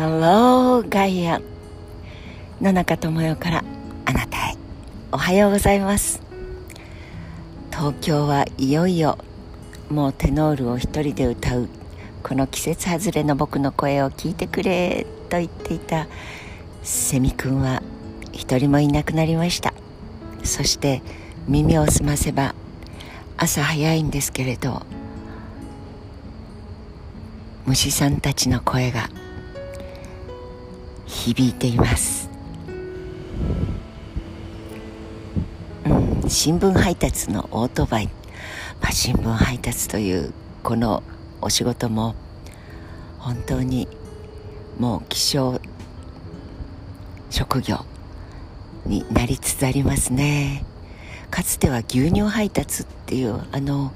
Hello ガイア野中智代からあなたへ。おはようございます。東京はいよいよもうテノールを一人で歌うこの季節外れの僕の声を聞いてくれと言っていたセミ君は一人もいなくなりました。そして耳を澄ませば朝早いんですけれど虫さんたちの声が響いています、うん、新聞配達のオートバイ、まあ、新聞配達というこのお仕事も本当にもう希少職業になりつつありますね。かつては牛乳配達っていうあの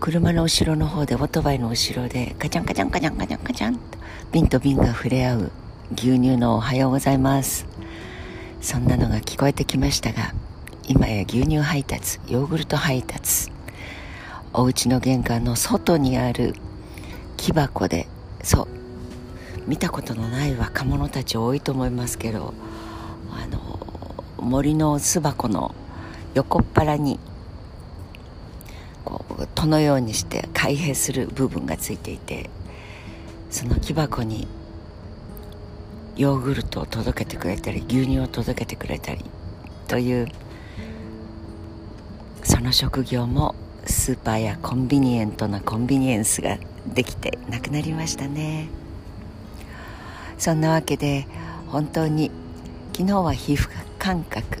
車の後ろの方でオートバイの後ろでカチャンカチャンカチャンカチャンカチャンと瓶と瓶が触れ合う牛乳のおはようございます。そんなのが聞こえてきましたが今や牛乳配達ヨーグルト配達。お家の玄関の外にある木箱でそう見たことのない若者たち多いと思いますけどあの森の巣箱の横っ腹にこう戸のようにして開閉する部分がついていてその木箱にヨーグルトを届けてくれたり牛乳を届けてくれたりというその職業もスーパーやコンビニエントなコンビニエンスができてなくなりましたね。そんなわけで本当に昨日は皮膚感覚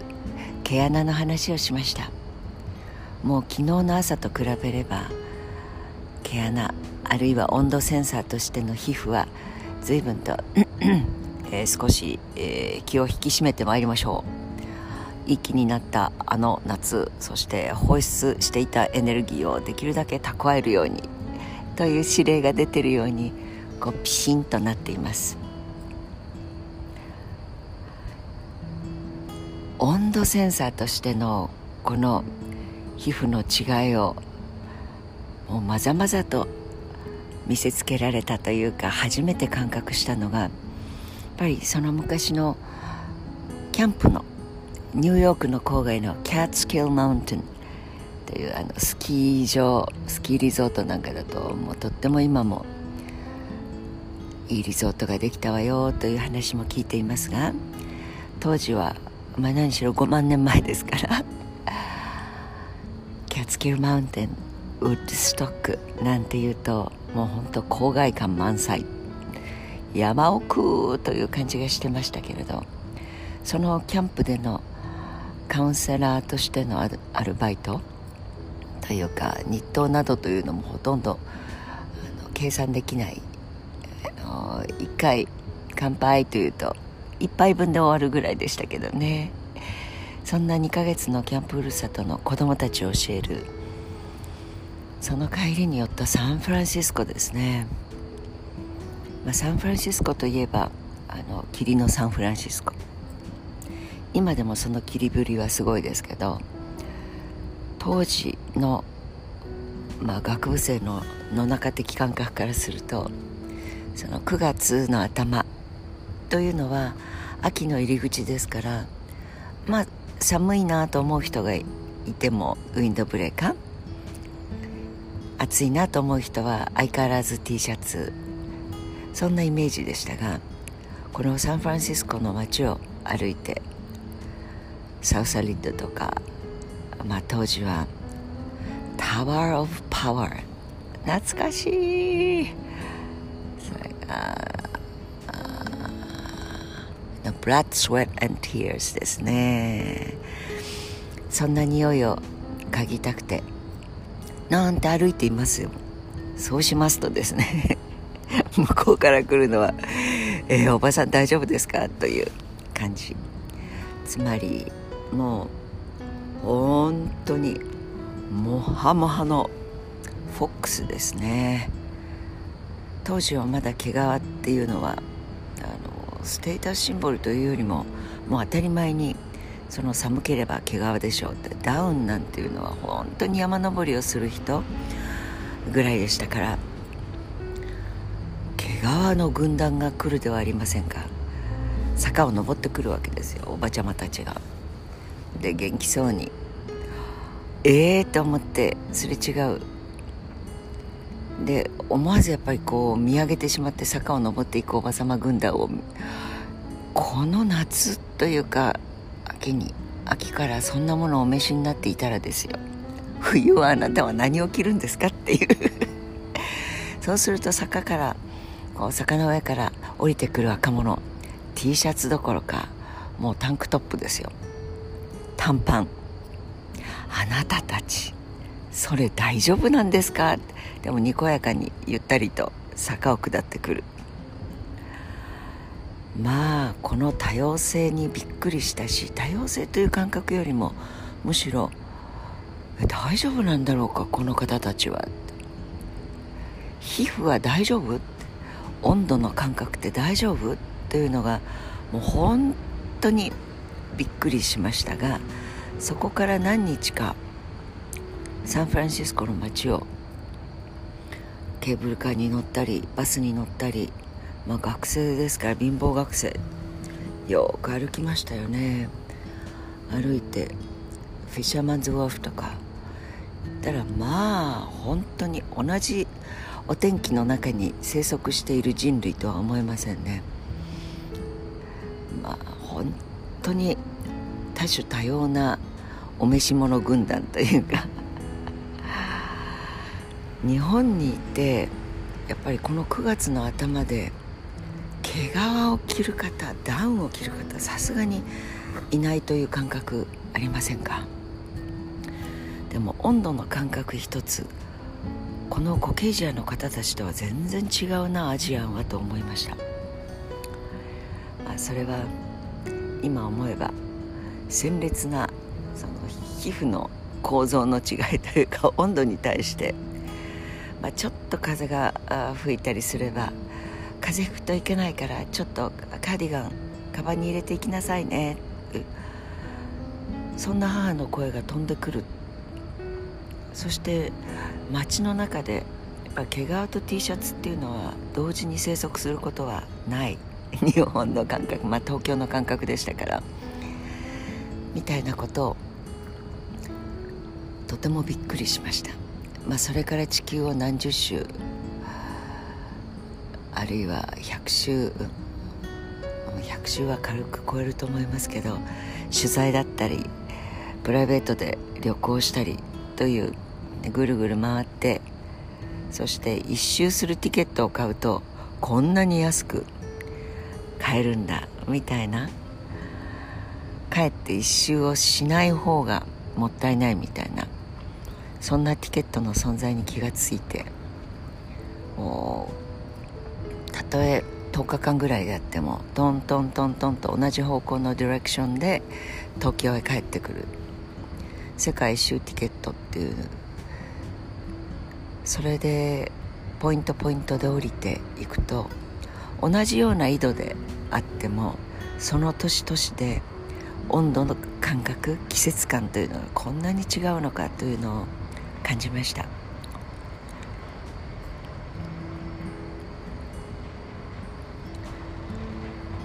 毛穴の話をしました。もう昨日の朝と比べれば毛穴あるいは温度センサーとしての皮膚は随分とえー、少し、えー、気を引き締めてまいりましょう。息になったあの夏そして放出していたエネルギーをできるだけ蓄えるようにという指令が出てるようにこうピシンとなっています。温度センサーとしてのこの皮膚の違いをもうまざまざと見せつけられたというか初めて感覚したのがぱりその昔のキャンプのニューヨークの郊外のキャッツキルマウンテンというあのスキー場スキーリゾートなんかだともうとっても今もいいリゾートができたわよという話も聞いていますが当時は、まあ、何しろ5万年前ですからキャッツキルマウンテンウッドストックなんていうともう本当郊外感満載。山奥という感じがしてましたけれどそのキャンプでのカウンセラーとしてのアルバイトというか日当などというのもほとんどあの計算できない。あの1回乾杯というと1杯分で終わるぐらいでしたけどね。そんな2ヶ月のキャンプふるさとの子供たちを教えるその帰りに寄ったサンフランシスコですね。まあ、サンフランシスコといえばあの霧のサンフランシスコ。今でもその霧ぶりはすごいですけど当時の、まあ、学部生の野中的感覚からするとその9月の頭というのは秋の入り口ですからまあ寒いなと思う人がいてもウィンドブレーカー。暑いなと思う人は相変わらず T シャツそんなイメージでしたがこのサンフランシスコの街を歩いてサウサリッドとか、まあ、当時はタワー・オブ・パワー懐かしい。それがの Blood, Sweat and Tears ですね。そんな匂いを嗅ぎたくてなんて歩いていますよ。そうしますとですね 向こうから来るのは「えー、おばさん大丈夫ですか?」という感じつまりもう本当にもはもはのフォックスですね当時はまだ毛皮っていうのはあのステータスシンボルというよりももう当たり前にその寒ければ毛皮でしょうってダウンなんていうのは本当に山登りをする人ぐらいでしたから毛皮毛皮の軍団が来るではありませんか。坂を登ってくるわけですよ。おばちゃまたちが。で元気そうにええー、と思ってすれ違う。で思わずやっぱりこう見上げてしまって坂を登っていくおばさま軍団をこの夏というか秋に秋からそんなものをお召しになっていたらですよ。冬はあなたは何を着るんですかっていう。そうすると坂からこう坂の上から降りてくる若者 T シャツどころかもうタンクトップですよ。短パン。あなたたちそれ大丈夫なんですか？でもにこやかにゆったりと坂を下ってくる。まあこの多様性にびっくりしたし多様性という感覚よりもむしろ大丈夫なんだろうかこの方たちは。皮膚は大丈夫？温度の感覚って大丈夫？というのがもう本当にびっくりしましたがそこから何日かサンフランシスコの街をケーブルカーに乗ったりバスに乗ったり、まあ、学生ですから貧乏学生よく歩きましたよね。歩いてフィッシャーマンズ・ウォーフとか行ったらまあ本当に同じお天気の中に生息している人類とは思えませんね。まあ本当に多種多様なお召し物軍団というか。日本にいてやっぱりこの9月の頭で毛皮を着る方ダウンを着る方さすがにいないという感覚ありませんか？でも温度の感覚一つこのコケージアの方たちとは全然違うなアジアンはと思いました、まあ、それは今思えば鮮烈なその皮膚の構造の違いというか温度に対してまあ、ちょっと風が吹いたりすれば風吹くといけないからちょっとカーディガンカバンに入れていきなさいね。そんな母の声が飛んでくる。そして街の中でやっぱ毛皮と T シャツっていうのは同時に生息することはない。日本の感覚まあ東京の感覚でしたから。みたいなことをとてもびっくりしました。まあ、それから地球を何十周あるいは100周100周は軽く超えると思いますけど取材だったりプライベートで旅行したりというぐるぐる回ってそして一周するティケットを買うとこんなに安く買えるんだみたいな。かえって一周をしない方がもったいないみたいな。そんなティケットの存在に気がついてもうたとえ10日間ぐらいであってもトントントントンと同じ方向のディレクションで東京へ帰ってくる。世界一周ティケットっていうそれでポイントポイントで降りていくと同じような緯度であってもその年々で温度の感覚季節感というのがこんなに違うのかというのを感じました。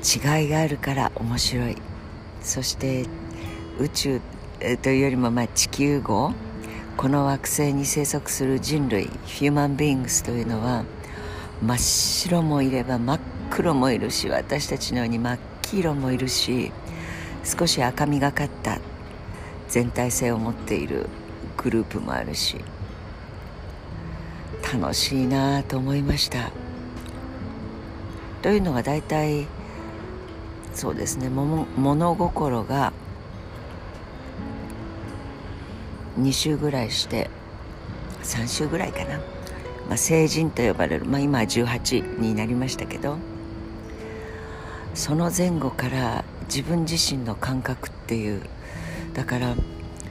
違いがあるから面白い。そして宇宙というよりもまあ地球号この惑星に生息する人類ヒューマンビーングスというのは真っ白もいれば真っ黒もいるし私たちのように真っ黄色もいるし少し赤みがかった全体性を持っているグループもあるし楽しいなあと思いました。というのが大体そうですね物心が2週ぐらいして3週ぐらいかな、まあ、成人と呼ばれる、まあ、今は18になりましたけどその前後から自分自身の感覚っていうだから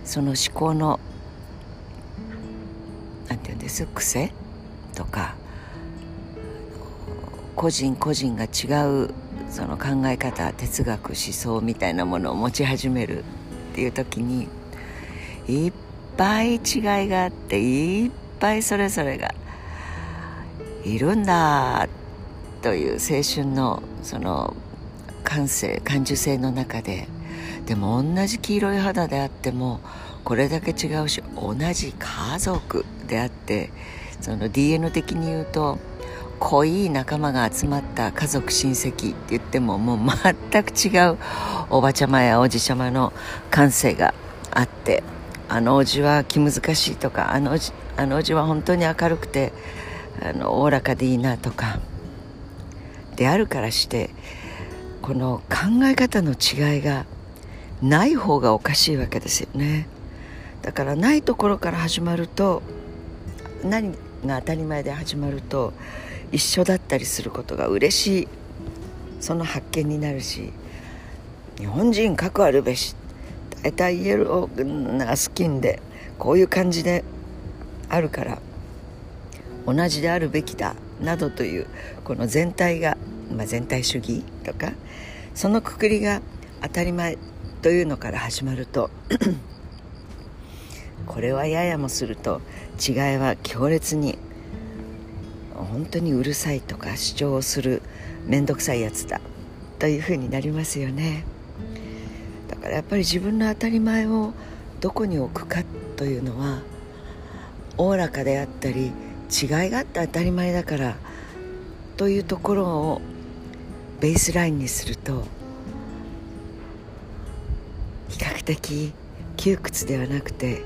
その思考の何て言うんです？癖とか個人個人が違うその考え方哲学思想みたいなものを持ち始めるっていう時にいっぱい違いがあっていっぱいそれぞれがいるんだという青春のその感性感受性の中ででも同じ黄色い肌であってもこれだけ違うし同じ家族であってその DNA 的に言うと濃い仲間が集まった家族親戚って言ってももう全く違うおばちゃまやおじちゃまの感性があってあのおじは気難しいとかあのおじあのおじは本当に明るくておおらかでいいなとかであるからしてこの考え方の違いがない方がおかしいわけですよね。だからないところから始まると何が当たり前で始まると一緒だったりすることが嬉しい。その発見になるし日本人核あるべし。大体イエローなスキンでこういう感じであるから同じであるべきだなどというこの全体が、まあ、全体主義とかそのくくりが当たり前というのから始まると これはややもすると違いは強烈に本当にうるさいとか主張をする面倒くさいやつだというふうになりますよね。だからやっぱり自分の当たり前をどこに置くかというのはおおらかであったり違いがあって当たり前だからというところをベースラインにすると比較的窮屈ではなくて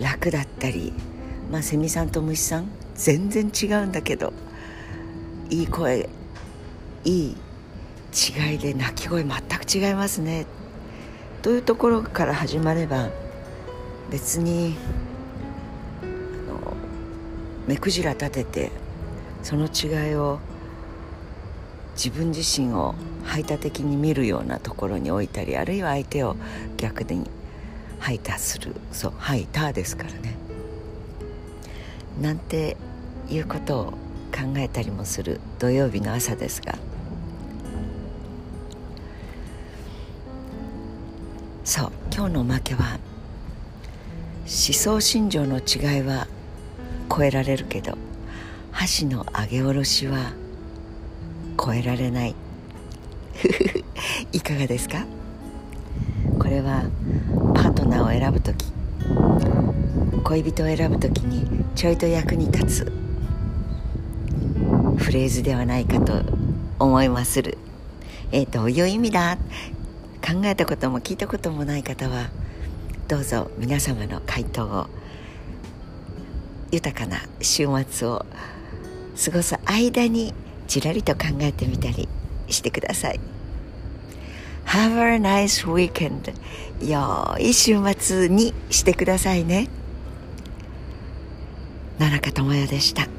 楽だったりまあセミさんと虫さん全然違うんだけどいい声いい違いで鳴き声全く違いますね。というところから始まれば別に目くじら立ててその違いを自分自身を排他的に見るようなところに置いたりあるいは相手を逆に排他するそう排他ですからね。なんていうことを考えたりもする土曜日の朝ですがそう。今日のおまけは思想信条の違いは超えられるけど箸の上げ下ろしは超えられない。いかがですか？これはパートナーを選ぶ時恋人を選ぶ時にちょいと役に立つフレーズではないかと思いまする。えー、どういう意味だ。考えたことも聞いたこともない方はどうぞ皆様の回答を豊かな週末を過ごす間にちらりと考えてみたりしてください。Have a nice weekend. 良い週末にしてくださいね。野中智也でした。